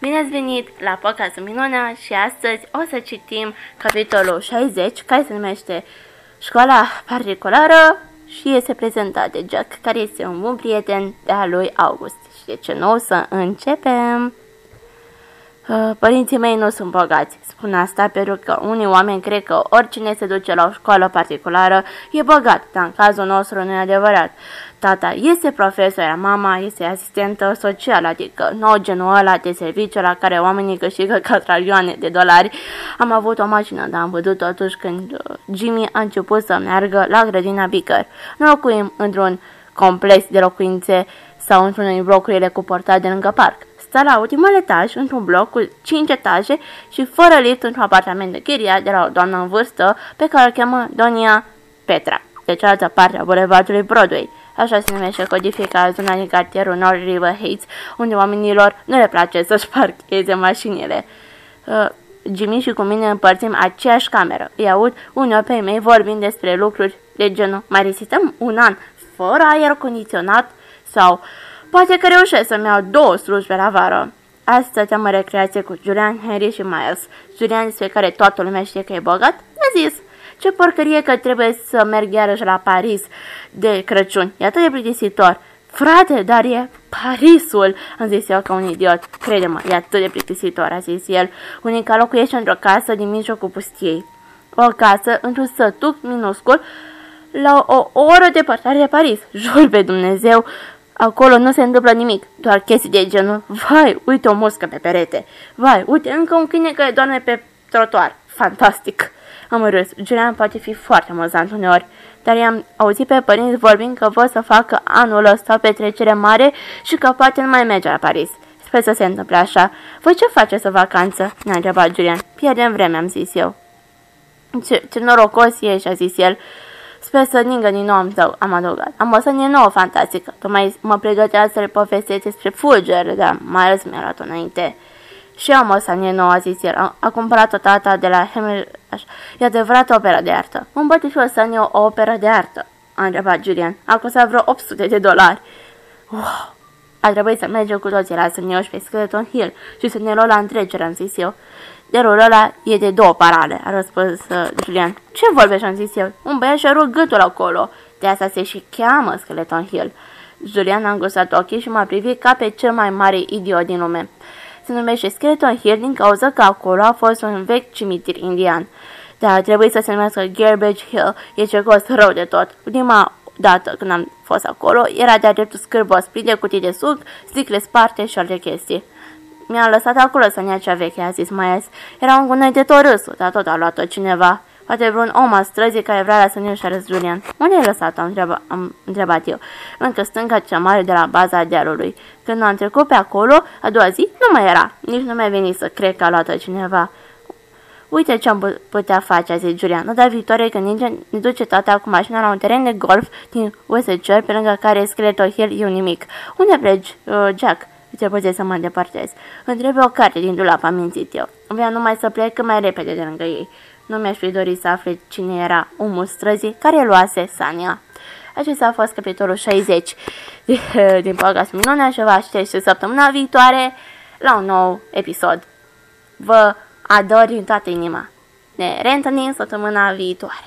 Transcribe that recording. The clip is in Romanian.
Bine ați venit la podcastul Minunea și astăzi o să citim capitolul 60 care se numește Școala particulară și este prezentat de Jack, care este un bun prieten de-a lui August. Și de ce nu o să începem? Uh, părinții mei nu sunt bogați, spun asta pentru că unii oameni cred că oricine se duce la o școală particulară e bogat, dar în cazul nostru nu e adevărat. Tata este profesor, iar mama este asistentă socială, adică nou genul ăla de serviciu la care oamenii câștigă catralioane de dolari. Am avut o mașină, dar am văzut totuși când uh, Jimmy a început să meargă la grădina Bicker. Nu locuim într-un complex de locuințe sau într-unul din blocurile cu portal de lângă parc sta la ultimul etaj, într-un bloc cu 5 etaje și fără lift într-un apartament de chiria de la o doamnă în vârstă pe care o cheamă Donia Petra, de cealaltă parte a bulevardului Broadway. Așa se numește codificat zona din cartierul North River Heights, unde oamenilor nu le place să-și parcheze mașinile. Uh, Jimmy și cu mine împărțim aceeași cameră. Îi aud uneori pe mei vorbind despre lucruri de genul mai risităm un an fără aer condiționat sau uh, Poate că reușesc să-mi iau două slujbe la vară. Azi stăteam în recreație cu Julian, Harry și Miles. Julian, despre care toată lumea știe că e bogat, a zis ce porcărie că trebuie să merg iarăși la Paris de Crăciun. E atât de plictisitor. Frate, dar e Parisul, am zis eu ca un idiot. Crede-mă, e atât de plictisitor, a zis el. Unica locuiește într-o casă din mijlocul pustiei. O casă într-un sătuc minuscul la o oră departare de Paris. Jur pe Dumnezeu, Acolo nu se întâmplă nimic, doar chestii de genul, vai, uite o moscă pe perete, vai, uite încă un câine care doarme pe trotuar, fantastic. Am râs, Julian poate fi foarte amuzant uneori, dar i-am auzit pe părinți vorbind că vor să facă anul ăsta o petrecere mare și că poate nu mai merge la Paris. Sper să se întâmple așa. Voi ce faceți o vacanță? Ne-a întrebat Julian. Pierdem vreme, am zis eu. Ce, ce norocos ești, a zis el. Sper să ningă din nou am, tău, am adăugat. Am o sănie nouă fantastică. Tocmai mă pregătea să le povestesc despre fulger, dar mai ales mi-a luat înainte. Și am o sănie nouă, a zis el. A, a cumpărat-o tata de la Henry... E adevărat opera de artă. Un băte și o sănie o operă de artă, a întrebat Julian. A costat vreo 800 de dolari. Wow! A trebuit să mergem cu toții la Sânioși pe Skeleton Hill și să ne luăm la întrecere, am zis eu. Derul ăla e de două parale, a răspuns uh, Julian. Ce vorbești, am zis eu. Un băiat și-a rupt gâtul acolo. De asta se și cheamă Skeleton Hill. Julian a îngustat ochii și m-a privit ca pe cel mai mare idiot din lume. Se numește Skeleton Hill din cauza că acolo a fost un vechi cimitir indian. Dar a trebuit să se numească Garbage Hill, e ce cost rău de tot. Prima dată când am fost acolo, era de-a dreptul scârbos, plin de cutii de suc, sticle sparte și alte chestii. Mi-a lăsat acolo să ia cea veche, a zis Miles. Era un gunoi de tot râsul, dar tot a luat-o cineva. Poate vreun om al străzii care vrea la să și a râs Julian. Unde ai lăsat-o? Am, întreba, am întrebat eu. Încă stânga cea mare de la baza dealului. Când am trecut pe acolo, a doua zi, nu mai era. Nici nu mi-a venit să cred că a luat-o cineva. Uite ce am putea face, a zis Julian. Data viitoare când ne, ne duce tata cu mașina la un teren de golf din Worcestershire, pe lângă care e Skeletor Hill, e un nimic. Unde pleci, uh, Jack? Ce poate să mă îndepărtez. Îmi trebuie o carte din dulap, am mințit eu. Vreau numai să plec cât mai repede de lângă ei. Nu mi-aș fi dorit să afle cine era omul străzii care luase Sania. Acesta a fost capitolul 60 din podcast Minunea și vă aștept săptămâna viitoare la un nou episod. Vă ador din toată inima. Ne reîntâlnim săptămâna viitoare.